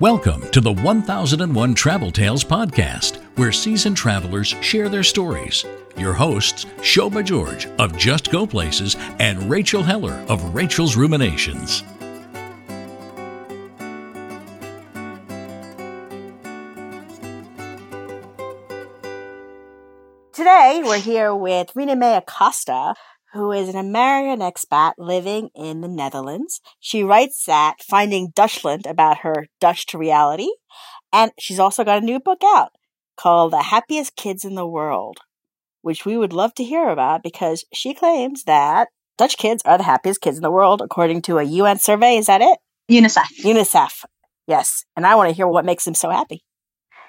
Welcome to the 1001 Travel Tales podcast, where seasoned travelers share their stories. Your hosts, Shobha George of Just Go Places and Rachel Heller of Rachel's Ruminations. Today, we're here with Rina Mae Acosta, who is an American expat living in the Netherlands. She writes at Finding Dutchland about her Dutch to reality, and she's also got a new book out called The Happiest Kids in the World, which we would love to hear about because she claims that Dutch kids are the happiest kids in the world according to a UN survey. Is that it? UNICEF. UNICEF. Yes. And I want to hear what makes them so happy.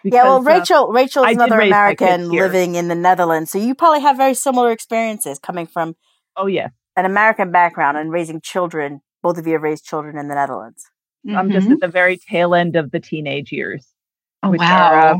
Because, yeah, well, uh, Rachel, Rachel I is another raise my kids American living in the Netherlands, so you probably have very similar experiences coming from oh yeah, an American background and raising children. Both of you have raised children in the Netherlands. I'm just Mhm. at the very tail end of the teenage years. Oh, which wow. are, uh,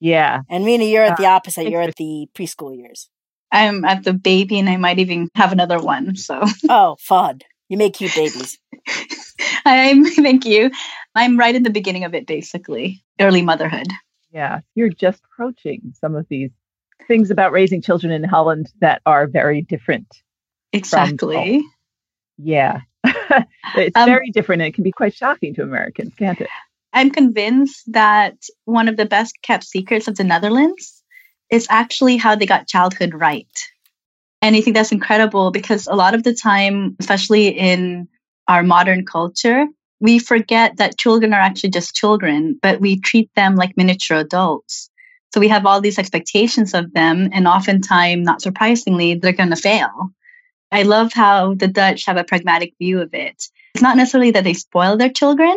Yeah, And Rina, you're at the Uh, opposite. You're at the preschool years. I'm at the baby and I might even have another one. So Oh, fun! You make cute babies. I'm, thank you. I'm right in the beginning of it, basically. Early motherhood. yeah. You're just approaching some of these things about raising children in Holland that are very different. Exactly. Yeah, it's Um, very different, and it can be quite shocking to Americans, can't it? I'm convinced that one of the best kept secrets of the Netherlands is actually how they got childhood right. And I think that's incredible because a lot of the time, especially in our modern culture, we forget that children are actually just children, but we treat them like miniature adults. So we have all these expectations of them, and oftentimes, not surprisingly, they're going to fail. I love how the Dutch have a pragmatic view of it. It's not necessarily that they spoil their children,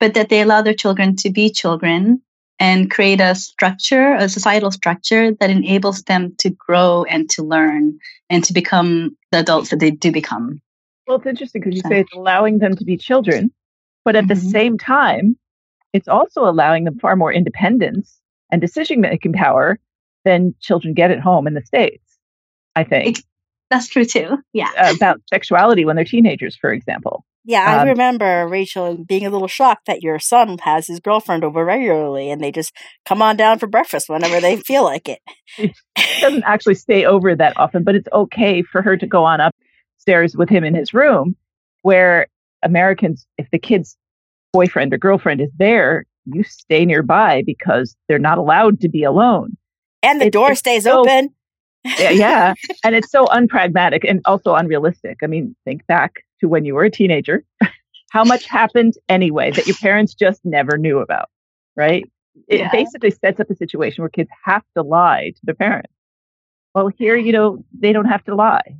but that they allow their children to be children and create a structure, a societal structure that enables them to grow and to learn and to become the adults that they do become. Well, it's interesting because you So- say it's allowing them to be children, but at the Mhm. same time, it's also allowing them far more independence and decision making power than children get at home in the States, I think, Ex- That's true too. Yeah. about sexuality when they're teenagers, for example. Yeah, I Um, remember Rachel being a little shocked that your son has his girlfriend over regularly, and they just come on down for breakfast whenever they feel like it. She doesn't actually stay over that often, but it's okay for her to go on upstairs with him in his room, where Americans, if the kid's boyfriend or girlfriend is there, you stay nearby because they're not allowed to be alone. And the It's- door stays so- open. Yeah. And it's so unpragmatic and also unrealistic. I mean, think back to when you were a teenager. How much happened anyway that your parents just never knew about, right? It Yeah. basically sets up a situation where kids have to lie to their parents. Well, here, you know, they don't have to lie.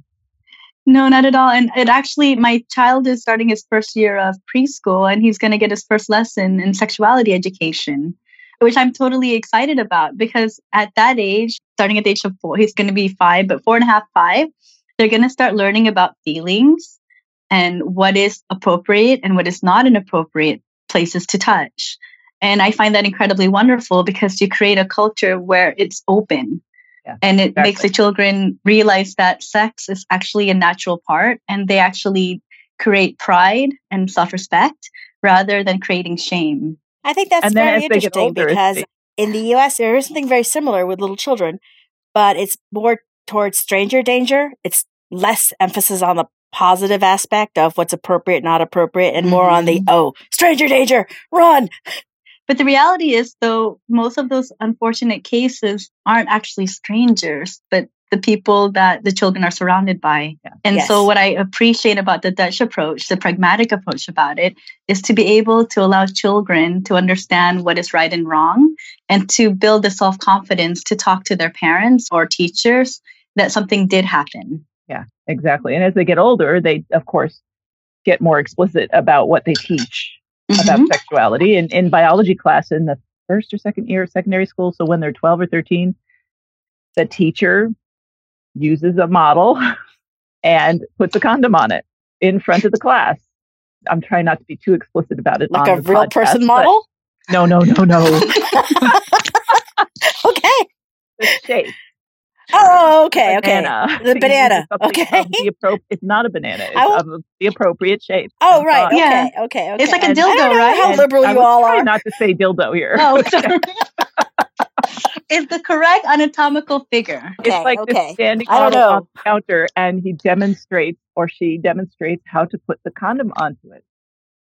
No, not at all. And it actually, my child is starting his first year of preschool and he's going to get his first lesson in sexuality education, which I'm totally excited about because at that age, starting at the age of four, he's going to be five, but four and a half, five, they're going to start learning about feelings and what is appropriate and what is not an appropriate places to touch. And I find that incredibly wonderful because you create a culture where it's open. Yeah, and it makes the children realize that sex is actually a natural part and they actually create pride and self-respect rather than creating shame. I think that's And very as they get interesting older, because the- in the U.S. there is something very similar with little children, but it's more towards stranger danger. It's less emphasis on the positive aspect of what's appropriate, not appropriate, and more on the Mm-hmm. oh, stranger danger, run. but the reality is though most of those unfortunate cases aren't actually strangers but the people that the children are surrounded by Yeah. and Yes. so what i appreciate about the dutch approach the pragmatic approach about it is to be able to allow children to understand what is right and wrong and to build the self-confidence to talk to their parents or teachers that something did happen Yeah, exactly. And as they get older, they, of course, get more explicit about what they teach about Mhm. sexuality. In, in biology class in the first or second year of secondary school, so when they're 12 or 13, the teacher uses a model and puts a condom on it in front of the class. I'm trying not to be too explicit about it. Like on a the real podcast, person model? No, no, no, no. okay. The shape. Oh, okay, okay. banana. The banana, okay. the appro- it's not a banana. It's I will- of the appropriate shape. Oh, and right. size. Yeah. Okay, okay, okay. It's like a And I dildo, don't know right? How And liberal I you all are. not to say dildo here. Oh, sorry. it's the correct anatomical figure. Okay, it's like okay. this standing model on the counter, and he demonstrates or she demonstrates how to put the condom onto it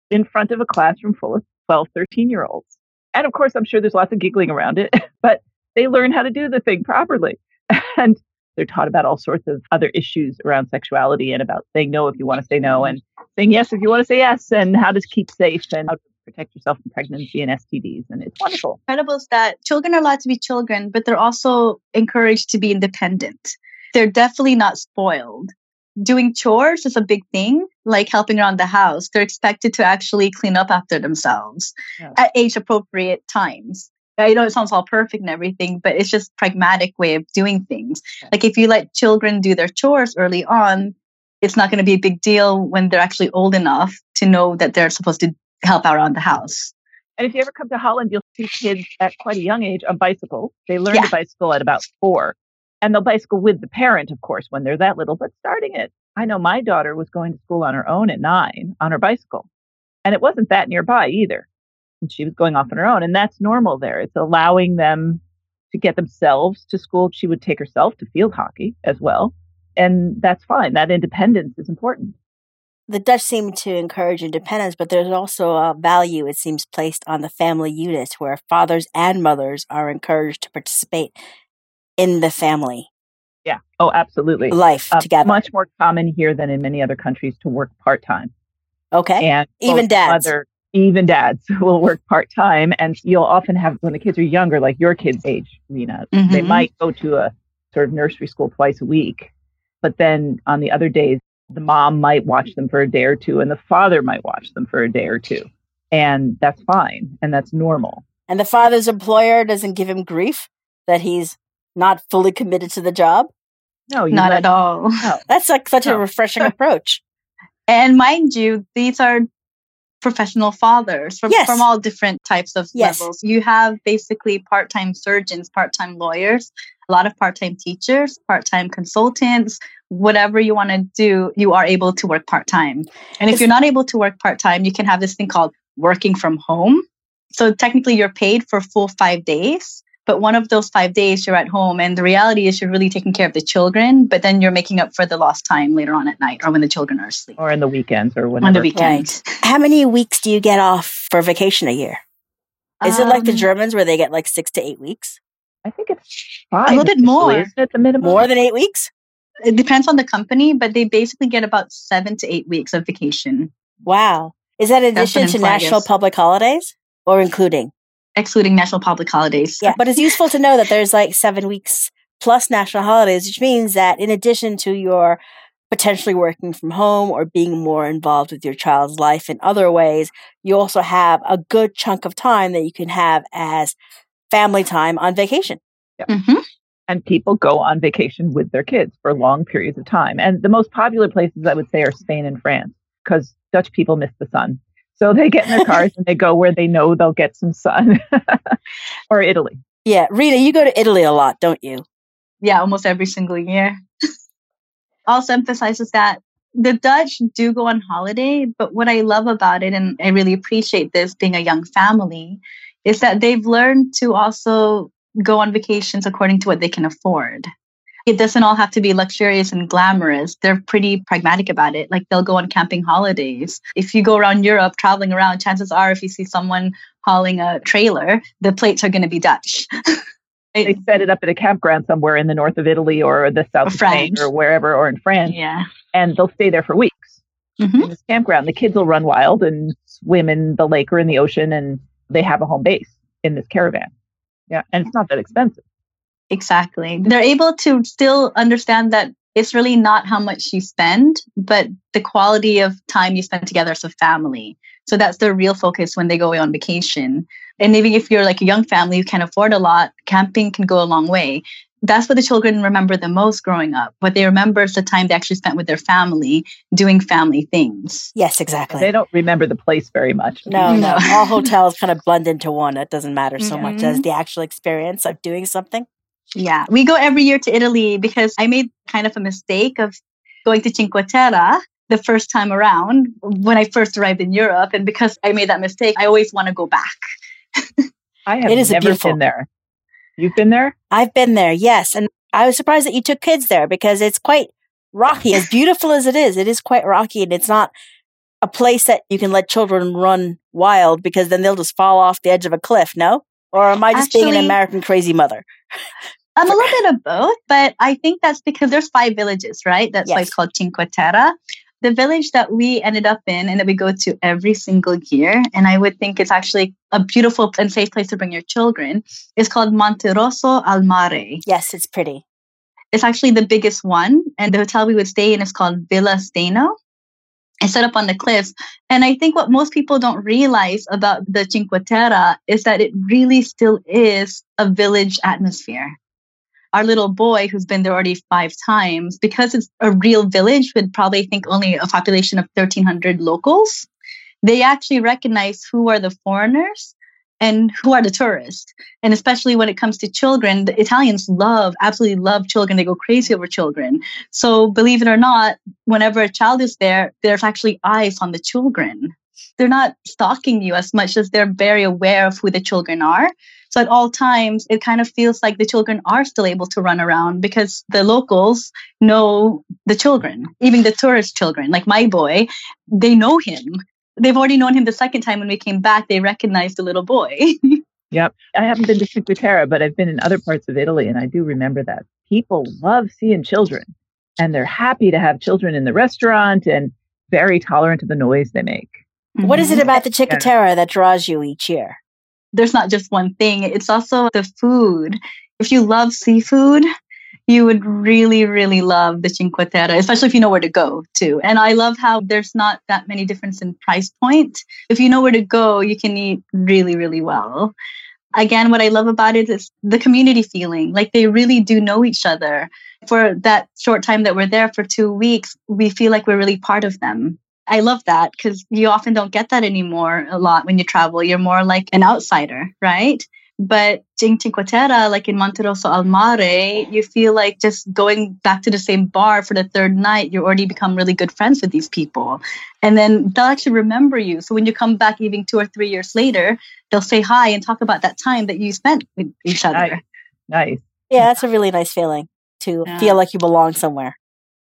in front of a classroom full of 12, 13 year olds. And of course, I'm sure there's lots of giggling around it, but they learn how to do the thing properly. And they're taught about all sorts of other issues around sexuality and about saying no if you want to say no and saying yes if you want to say yes and how to keep safe and how to protect yourself from pregnancy and STDs. And it's wonderful. Incredible is that children are allowed to be children, but they're also encouraged to be independent. They're definitely not spoiled. Doing chores is a big thing, like helping around the house. They're expected to actually clean up after themselves Yeah. at age appropriate times. I know it sounds all perfect and everything, but it's just pragmatic way of doing things. Yeah. Like if you let children do their chores early on, it's not going to be a big deal when they're actually old enough to know that they're supposed to help out around the house. And if you ever come to Holland, you'll see kids at quite a young age on bicycles. They learn Yeah. to bicycle at about four. And they'll bicycle with the parent, of course, when they're that little, but starting it. I know my daughter was going to school on her own at nine on her bicycle. And it wasn't that nearby either. And she was going off on her own. And that's normal there. It's allowing them to get themselves to school. She would take herself to field hockey as well. And that's fine. That independence is important. The Dutch seem to encourage independence, but there's also a value, it seems, placed on the family unit where fathers and mothers are encouraged to participate in the family Yeah. Oh, absolutely. life Uh, together. much more common here than in many other countries to work part time. okay. and Even dads. mother- even dads will work part time, and you'll often have when the kids are younger, like your kids' age, Rina, they Mhm. might go to a sort of nursery school twice a week, but then on the other days, the mom might watch them for a day or two, and the father might watch them for a day or two, and that's fine and that's normal. And the father's employer doesn't give him grief that he's not fully committed to the job. No, you Not at all. That's like such a refreshing approach. And mind you, these are professional fathers from, Yes. from all different types of Yes. levels. You have basically part time surgeons, part time lawyers, a lot of part time teachers, part time consultants, whatever you want to do, you are able to work part time. And if Is- you're not able to work part time, you can have this thing called working from home. So technically, you're paid for full five days. But one of those five days you're at home, and the reality is you're really taking care of the children, but then you're making up for the lost time later on at night or when the children are asleep or in the weekends or whatever. on the weekend. How many weeks do you get off for vacation a year? Is it like the Um, Germans where they get like six to eight weeks? I think it's five, little bit more. isn't it? The minimum More than eight weeks? It depends on the company, but they basically get about seven to eight weeks of vacation, Wow. Is that in addition to national public holidays or including? Excluding national public holidays. Yeah, but it's useful to know that there's like seven weeks plus national holidays, which means that in addition to your potentially working from home or being more involved with your child's life in other ways, you also have a good chunk of time that you can have as family time on vacation. Mhm. and people go on vacation with their kids for long periods of time. And the most popular places I would say are Spain and France because Dutch people miss the sun. So they get in their cars and they go where they know they'll get some sun. or Italy. Yeah, Rita, you go to Italy a lot, don't you? Yeah, almost every single year. also emphasizes that the Dutch do go on holiday, but what I love about it, and I really appreciate this being a young family, is that they've learned to also go on vacations according to what they can afford. It doesn't all have to be luxurious and glamorous. They're pretty pragmatic about it. Like they'll go on camping holidays. If you go around Europe traveling around, chances are if you see someone hauling a trailer, the plates are going to be Dutch. They set it up at a campground somewhere in the north of Italy or the south Or of Spain France. or wherever or in France. yeah. And they'll stay there for weeks Mhm. in this campground. The kids will run wild and swim in the lake or in the ocean and they have a home base in this caravan. Yeah. And it's not that expensive. Exactly. They're able to still understand that it's really not how much you spend, but the quality of time you spend together as a family. So that's their real focus when they go away on vacation. And even if you're like a young family who can't afford a lot, camping can go a long way. That's what the children remember the most growing up. What they remember is the time they actually spent with their family doing family things. Yes, exactly. They don't remember the place very much. No, no. No. All hotels kind of blend into one. It doesn't matter so much Mhm. as the actual experience of doing something. Yeah, we go every year to Italy because I made kind of a mistake of going to Cinque Terre the first time around when I first arrived in Europe. And because I made that mistake, I always want to go back. I have It is never beautiful. been there. You've been there? I've been there, yes. And I was surprised that you took kids there because it's quite rocky. As beautiful as it is, it is quite rocky and it's not a place that you can let children run wild because then they'll just fall off the edge of a cliff, no? Or am I just being an American crazy mother? I'm a little bit of both, but I think that's because there's five villages, right? That's why it's called Cinque Terre. The village that we ended up in and that we go to every single year, and I would think it's actually a beautiful and safe place to bring your children, is called Monterosso al Mare. Yes, it's pretty. It's actually the biggest one, and the hotel we would stay in is called Villa Steno. It's set up on the cliffs. And I think what most people don't realize about the Cinque Terre is that it really still is a village atmosphere. Our little boy, who's been there already five times, because it's a real village with probably, I think, only a population of 1,300 locals, they actually recognize who are the foreigners and who are the tourists. And especially when it comes to children, the Italians love, absolutely love children. They go crazy over children. So believe it or not, whenever a child is there, there's actually eyes on the children. They're not stalking you as much as they're very aware of who the children are. So at all times, it kind of feels like the children are still able to run around because the locals know the children, even the tourist children. Like my boy, they know him. They've already known him the second time when we came back. They recognized the little boy. Yep. I haven't been to Cinque Terre, but I've been in other parts of Italy, and I do remember that. People love seeing children, and they're happy to have children in the restaurant and very tolerant of the noise they make. What is it Mhm. about the Cinque that draws you each year? There's not just one thing, it's also the food. If you love seafood, you would really, really love the Cinque Terre, especially if you know where to go to. And I love how there's not that many difference in price point. If you know where to go, you can eat really, really well. Again, what I love about it is the community feeling. Like they really do know each other. For that short time that we're there for two weeks, we feel like we're really part of them. I love that because you often don't get that anymore a lot when you travel. You're more like an outsider, right? But in Cinque Terre, like in Monterosso al Mare, you feel like just going back to the same bar for the third night, you already become really good friends with these people. And then they'll actually remember you. So when you come back even two or three years later, they'll say hi and talk about that time that you spent with each other. Nice. Nice. Yeah, that's a really nice feeling to Yeah. feel like you belong somewhere.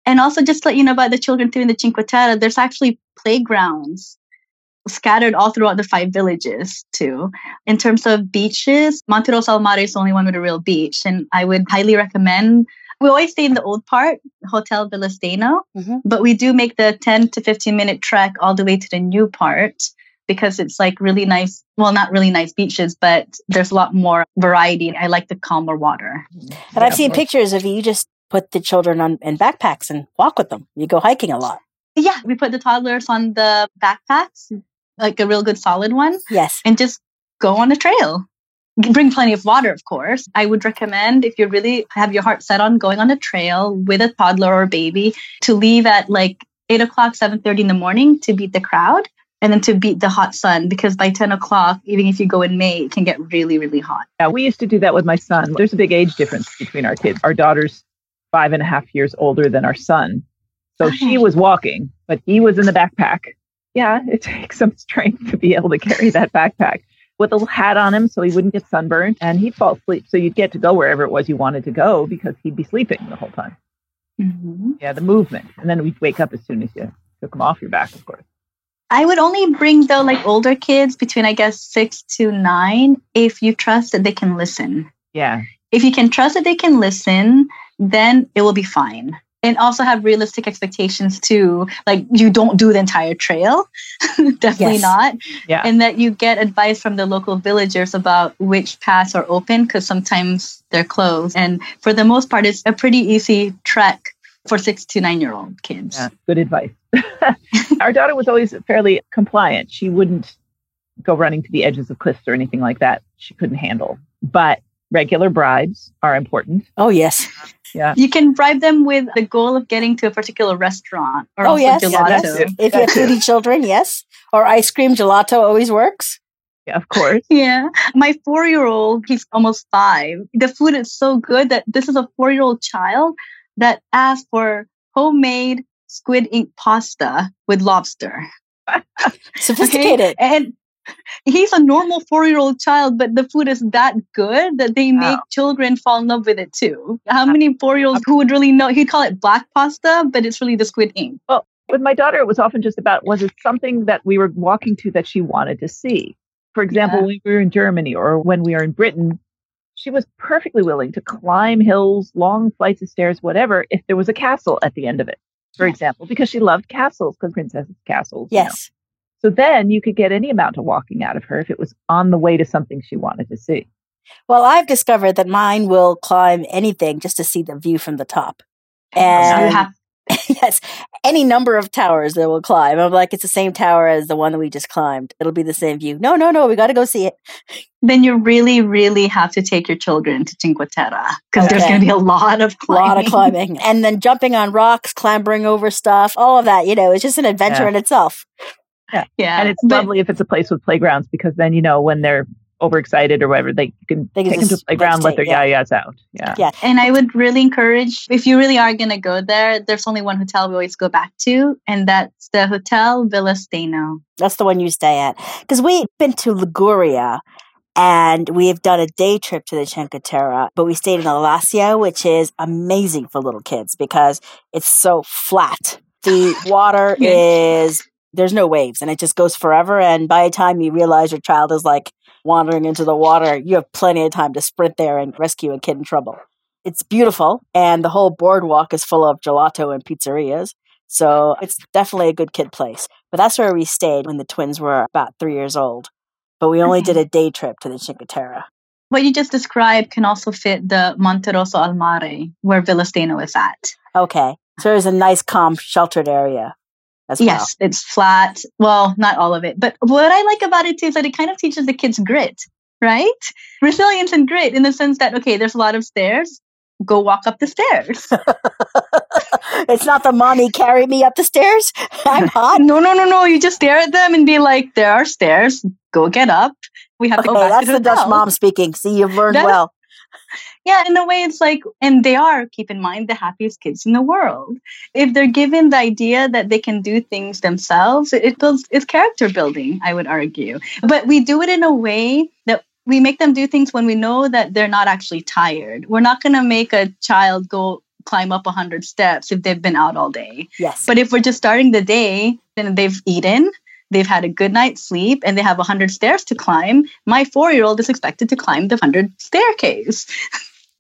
And also, just to let you know about the children too in the Cinque Terre, there's actually playgrounds scattered all throughout the five villages too. In terms of beaches, Monterosso al Mare is the only one with a real beach, and I would highly recommend. We always stay in the old part, Hotel Villa Steno, Mhm. but we do make the 10 to 15 minute trek all the way to the new part because it's like really nice. Well, not really nice beaches, but there's a lot more variety. I like the calmer water. And I've seen pictures of you just put the children on in backpacks and walk with them. You go hiking a lot. Yeah, we put the toddlers on the backpacks, like a real good solid one. Yes. and just go on a trail. Bring plenty of water, of course. I would recommend if you really have your heart set on going on a trail with a toddler or baby to leave at like eight o'clock, seven thirty in the morning to beat the crowd, and then to beat the hot sun because by ten o'clock, even if you go in May, it can get really, really hot. Yeah, we used to do that with my son. There's a big age difference between our kids. Our daughter's five and a half years older than our son. So she was walking, but he was in the backpack. Yeah, it takes some strength to be able to carry that backpack with a little hat on him so he wouldn't get sunburned and he'd fall asleep. So you'd get to go wherever it was you wanted to go because he'd be sleeping the whole time. Mm-hmm. Yeah, the movement. And then we'd wake up as soon as you took him off your back, of course. I would only bring though like older kids between I guess six to nine if you trust that they can listen. Yeah. if you can trust that they can listen, then it will be fine. And also have realistic expectations too. Like you don't do the entire trail. Definitely Yes. not. Yeah. And that you get advice from the local villagers about which paths are open because sometimes they're closed. And for the most part, it's a pretty easy trek for six to nine year old kids. Yeah, good advice. Our daughter was always fairly compliant. She wouldn't go running to the edges of cliffs or anything like that. She couldn't handle. But regular bribes are important. Oh yes. Yeah. You can bribe them with the goal of getting to a particular restaurant or Oh, also yes. gelato. Yeah. If you have That's it. foodie children, yes. Or ice cream gelato always works. Yeah, of course. Yeah. My four year old, he's almost five. The food is so good that this is a four year old child that asked for homemade squid ink pasta with lobster. Sophisticated. And he's a normal four year old child, but the food is that good that they make Wow. children fall in love with it too. How many four year olds who would really know? He'd call it black pasta, but it's really the squid ink. Well, with my daughter, it was often just about was it something that we were walking to that she wanted to see? For example, Yeah. when we were in Germany or when we were in Britain, she was perfectly willing to climb hills, long flights of stairs, whatever, if there was a castle at the end of it, for Yeah. example, because she loved castles, because princesses castles. Yes. So then you could get any amount of walking out of her if it was on the way to something she wanted to see. Well, I've discovered that mine will climb anything just to see the view from the top. Oh, and have yes, any number of towers that will climb. I'm like, it's the same tower as the one that we just climbed. It'll be the same view. No, no, no, we got to go see it. then you really, really have to take your children to Cinque Terre because there's going to be a lot of A climbing. lot of climbing. and then jumping on rocks, clambering over stuff, all of that. You know, it's just an adventure Yeah. in itself. Yeah, yeah. and it's but- lovely if it's a place with playgrounds because then, you know, when they're overexcited or whatever, they you can They take them to just a playground, let their vegetate, yayas out. Yeah. Yeah. And I would really encourage if you really are going to go there, there's only one hotel we always go back to, and that's the Hotel Villa Steno. That's the one you stay at. Because we've been to Liguria and we have done a day trip to the Cinque Terre, but we stayed in Alassio, which is amazing for little kids because it's so flat. The water is, there's no waves and it just goes forever. And by the time you realize your child is like wandering into the water, you have plenty of time to sprint there and rescue a kid in trouble. It's beautiful and the whole boardwalk is full of gelato and pizzerias. So it's definitely a good kid place. But that's where we stayed when the twins were about three years old. But we only Okay. did mm-hmm. a day trip to the Cinque Terre. What you just described can also fit the Monterosso al Mare, where Villa Steno is at. Okay. So there's a nice, calm, sheltered area as well. Yes, it's flat. Well, not all of it. But what I like about it too is that it kind of teaches the kids grit, right? Resilience and grit in the sense that, okay, there's a lot of stairs. Go walk up the stairs. it's not the mommy carry me up the stairs. I'm hot. no, no, no, no. You just stare at them and be like, there are stairs. Go get up. We have to Okay, go back that's to the the Dutch mom speaking. See, you've learned That- well. Yeah, in a way, it's like, and they are, keep in mind, the happiest kids in the world. If they're given the idea that they can do things themselves, it builds, it's character building, I would argue. But we do it in a way that we make them do things when we know that they're not actually tired. We're not going to make a child go climb up 100 steps if they've been out all day. Yes. But if we're just starting the day, then they've eaten, they've had a good night's sleep, and they have 100 stairs to climb, my four year old is expected to climb the 100 staircase.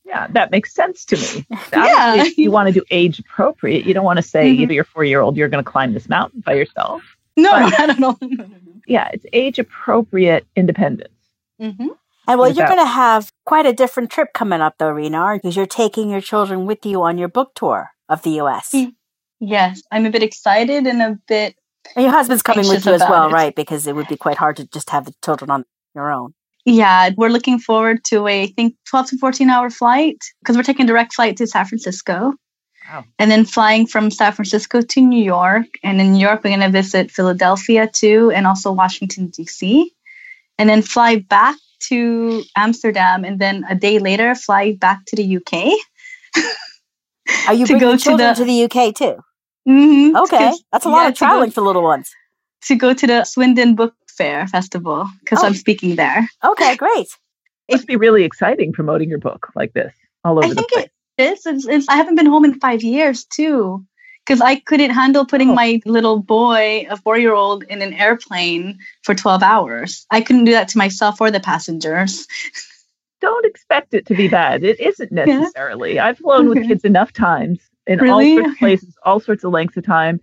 Yeah, that makes sense to me. Yeah. You want to do age appropriate. You don't want to say Mhm. to your four year old, you're going to climb this mountain by yourself. No, Right. I don't know. No, no, no. Yeah, it's age appropriate independence. Mhm. And well, you're going to have quite a different trip coming up, though, Rina, because you're taking your children with you on your book tour of the U.S. Mm. Yes, I'm a bit excited and a bit. And your husband's coming with you as well, it. right? Because it would be quite hard to just have the children on your own. Yeah, we're looking forward to a, I think, 12 to 14 hour flight because we're taking direct flight to San Francisco. Wow. And then flying from San Francisco to New York. And in New York, we're going to visit Philadelphia too, and also Washington, D.C. And then fly back to Amsterdam. And then a day later, fly back to the UK. Are you To bringing go the to children the- to the UK too? Mm-hmm. Okay, that's a lot of traveling for little ones. to go to the Swindon Book Fair Festival because Oh. I'm speaking there. Okay, great. It must be really exciting promoting your book like this all over I the think place. it is. It's, it's, I haven't been home in five years too because I couldn't handle putting Oh. my little boy, a four year old, in an airplane for 12 hours. I couldn't do that to myself or the passengers. Don't expect it to be bad. It isn't Yeah. necessarily. I've flown with kids enough times in Really? all sorts of places, all sorts of lengths of time.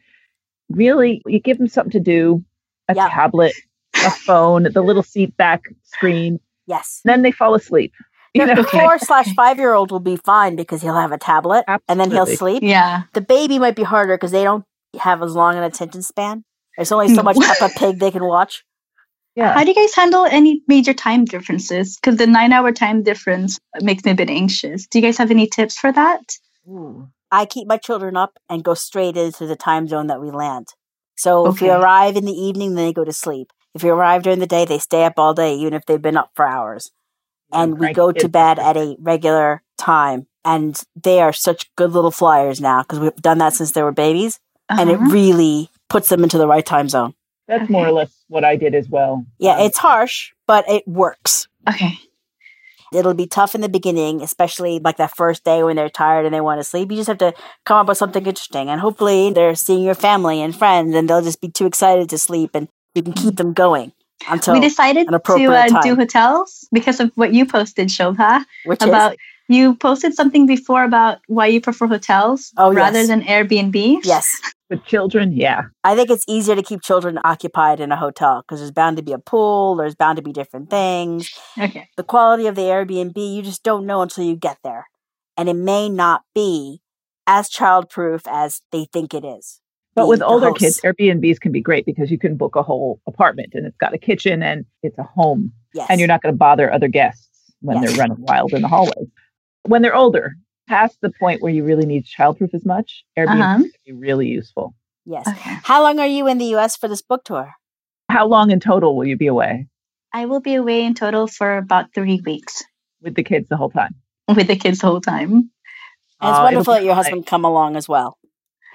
Really, you give them something to do, a Yeah. tablet, a phone, the little seat back screen, Yes. then they fall asleep. You know? The four slash five year old will be fine because he'll have a tablet and then he'll sleep. Yeah. The baby might be harder because they don't have as long an attention span. There's only so much Peppa Pig they can watch. Yeah. How do you guys handle any major time differences? Because the nine hour time difference makes me a bit anxious. Do you guys have any tips for that? I keep my children up and go straight into the time zone that we land. So if we Okay. arrive in the evening, then they go to sleep. If you arrive during the day, they stay up all day, even if they've been up for hours. And we go to bed at a regular time. And they are such good little flyers now because we've done that since they were babies. And it Uh-huh. really puts them into the right time zone. That's more or less what I did as well. Yeah, Um, it's harsh, but it works. okay. It'll be tough in the beginning, especially like that first day when they're tired and they want to sleep. You just have to come up with something interesting, and hopefully they're seeing your family and friends, and they'll just be too excited to sleep, and you can keep them going until we decided to uh, do hotels because of what you posted, Shobha, which is about you posted something before about why you prefer hotels Oh, rather yes. than Airbnbs. yes. With children, yeah. I think it's easier to keep children occupied in a hotel because there's bound to be a pool, there's bound to be different things. Okay. The quality of the Airbnb, you just don't know until you get there. And it may not be as childproof as they think it is. But with older hosts. kids, Airbnbs can be great because you can book a whole apartment and it's got a kitchen and it's a home Yes. and you're not going to bother other guests when Yes. they're running wild in the hallways. When they're older, past the point where you really need childproof as much, Airbnb Uh-huh. can be really useful. Yes. Okay. How long are you in the US for this book tour? How long in total will you be away I will be away in total for about three weeks with the kids the whole time? with the kids the whole time. And it's it'll wonderful that your fine. husband come along as well.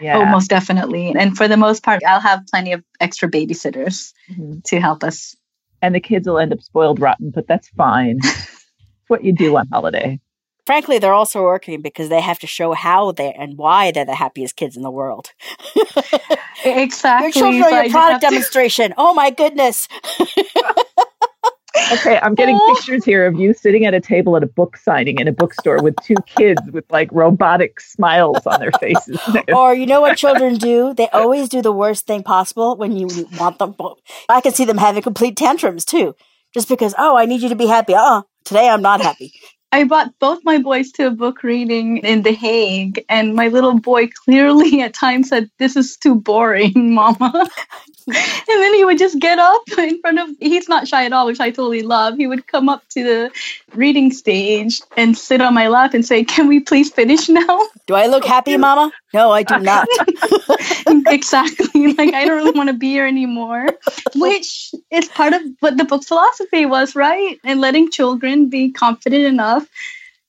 Yeah. Oh, most definitely. And for the most part, I'll have plenty of extra babysitters Mhm. to help us. And the kids will end up spoiled rotten, but that's fine. it's what you do on holiday. Frankly, they're also working because they have to show how they and why they're the happiest kids in the world. Exactly. Your children are your product have to- demonstration. Oh my goodness. Okay, I'm getting pictures here of you sitting at a table at a book signing in a bookstore with two kids with like robotic smiles on their faces. or you know what children do? They always do the worst thing possible when you want them. I can see them having complete tantrums too, just because. Oh, I need you to be happy. Uh, today I'm not happy. I brought both my boys to a book reading in The Hague, and my little boy clearly at times said, This is too boring, Mama. and then he would just get up in front of, he's not shy at all, which I totally love. He would come up to the reading stage and sit on my lap and say, Can we please finish now? Do I look happy, Mama? No, I do not. exactly. Like, I don't really want to be here anymore, which is part of what the book's philosophy was, right? And letting children be confident enough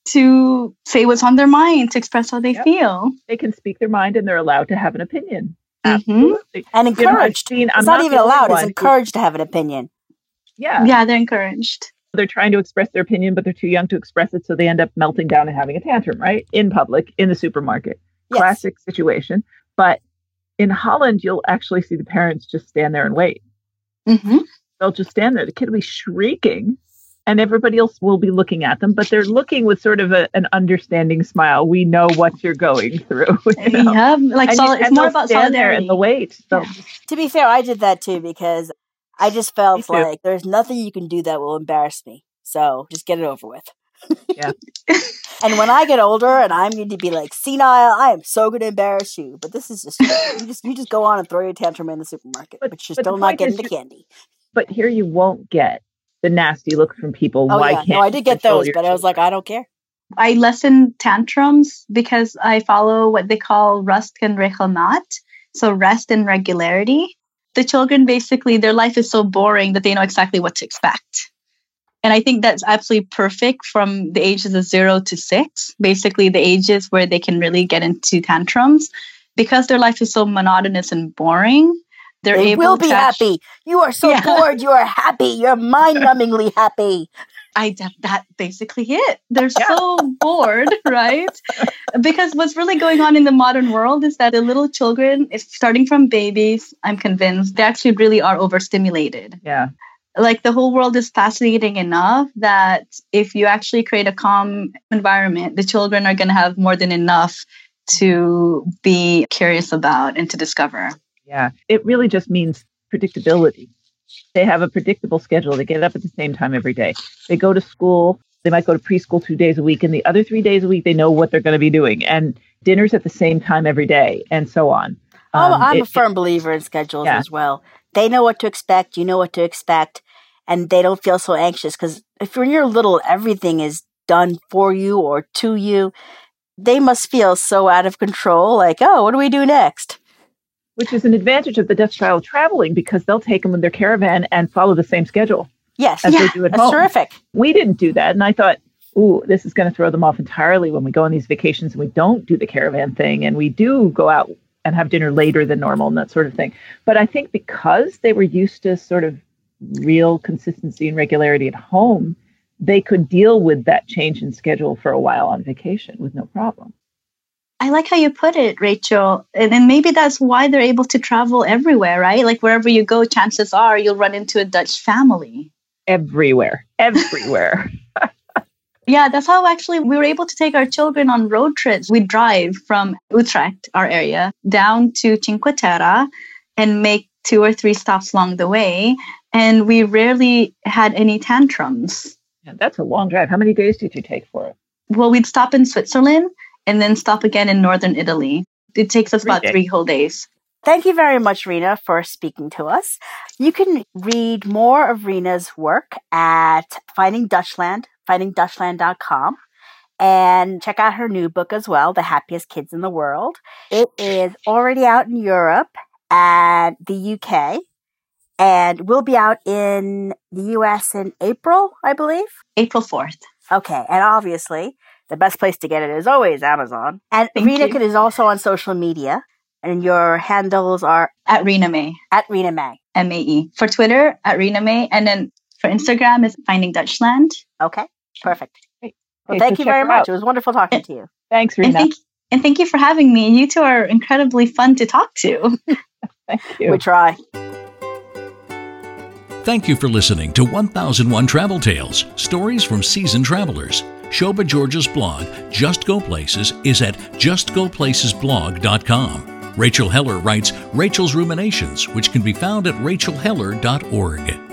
to say what's on their mind, to express how they Yep. feel. they can speak their mind and they're allowed to have an opinion. Mhm. Absolutely. and You know, I've encouraged. seen- I'm it's not, even allowed. It's one who- encouraged to have an opinion. Yeah. Yeah, they're encouraged. They're trying to express their opinion, but they're too young to express it. So they end up melting down and having a tantrum, right? In public, in the supermarket. Yes. Classic situation. But in Holland, you'll actually see the parents just stand there and wait. hmm They'll just stand there. The kid will be shrieking and everybody else will be looking at them, but they're looking with sort of a, an understanding smile. We know what you're going through. you know? Yeah, like And, soli- you, it's more about stand there and they'll wait. They'll Yeah. To be fair, I did that too because I just felt like there's nothing you can do that will embarrass me. So just get it over with. Yeah. and when I get older and I'm going to be like senile, I am so going to embarrass you. But this is just you just you just go on and throw your tantrum in the supermarket, But- but, just but the don't not point get is candy. but here you won't get the nasty looks from people. Oh Why yeah, can't no, I did get those, your but I was like. I don't care. I lessen tantrums because I follow what they call rust and regelmaat, so rest and regularity. The children basically, their life is so boring that they know exactly what to expect. And I think that's absolutely perfect from the ages of zero to six, basically the ages where they can really get into tantrums. Because their life is so monotonous and boring, they're They able will be happy. You are so Yeah. bored. You are happy. You're mind-numbingly happy. I that basically it. They're so bored, right? Because what's really going on in the modern world is that the little children, starting from babies, I'm convinced they actually really are overstimulated. Yeah. Like the whole world is fascinating enough that if you actually create a calm environment, the children are going to have more than enough to be curious about and to discover. Yeah. It really just means predictability. They have a predictable schedule. They get up at the same time every day. They go to school. They might go to preschool two days a week, and the other three days a week, they know what they're going to be doing. And dinners at the same time every day, and so on. Oh, Um, I'm it- a firm believer in schedules Yeah. as well. They know what to expect. You know what to expect, and they don't feel so anxious because if when you're little, everything is done for you or to you. They must feel so out of control. Like, oh, what do we do next? which is an advantage of the Dutch style traveling because they'll take them in their caravan and follow the same schedule Yes. as Yeah, they do at That's home. terrific. We didn't do that, and I thought, ooh, this is going to throw them off entirely when we go on these vacations and we don't do the caravan thing and we do go out and have dinner later than normal and that sort of thing. But I think because they were used to sort of real consistency and regularity at home, they could deal with that change in schedule for a while on vacation with no problem. I like how you put it, Rachel. And then maybe that's why they're able to travel everywhere, right? Like wherever you go, chances are you'll run into a Dutch family. Everywhere, everywhere. Yeah, that's how actually we were able to take our children on road trips. We drive from Utrecht, our area, down to Cinque Terre and make two or three stops along the way. And we rarely had any tantrums. Yeah, that's a long drive. How many days did you take for it? Well, we'd stop in Switzerland and then stop again in northern Italy. It takes us Three about days. three whole days. Thank you very much, Rina, for speaking to us. You can read more of Rina's work at Finding Dutchland, findingdutchland.com, and check out her new book as well, The Happiest Kids in the World. It is already out in Europe and the UK, and will be out in the US in April, I believe. April 4th. Okay, and obviously, the best place to get it is always Amazon. And Thank Rina you. Is also on social media, and your handles are At Rina Mae, at Rina Mae. M A E. For Twitter, at Rina Mae. And then for Instagram, is Finding Dutchland. Okay, perfect. Great. Well, Okay, thank so you very much. out. It was wonderful talking to you. Thanks, And thank, and thank you for having me. You two are incredibly fun to talk to. Thank you. We try. Thank you for listening to 1001 Travel Tales Stories from Seasoned Travelers. Shobha George's blog, Just Go Places, is at justgoplacesblog.com. Rachel Heller writes Rachel's Ruminations, which can be found at rachelheller.org.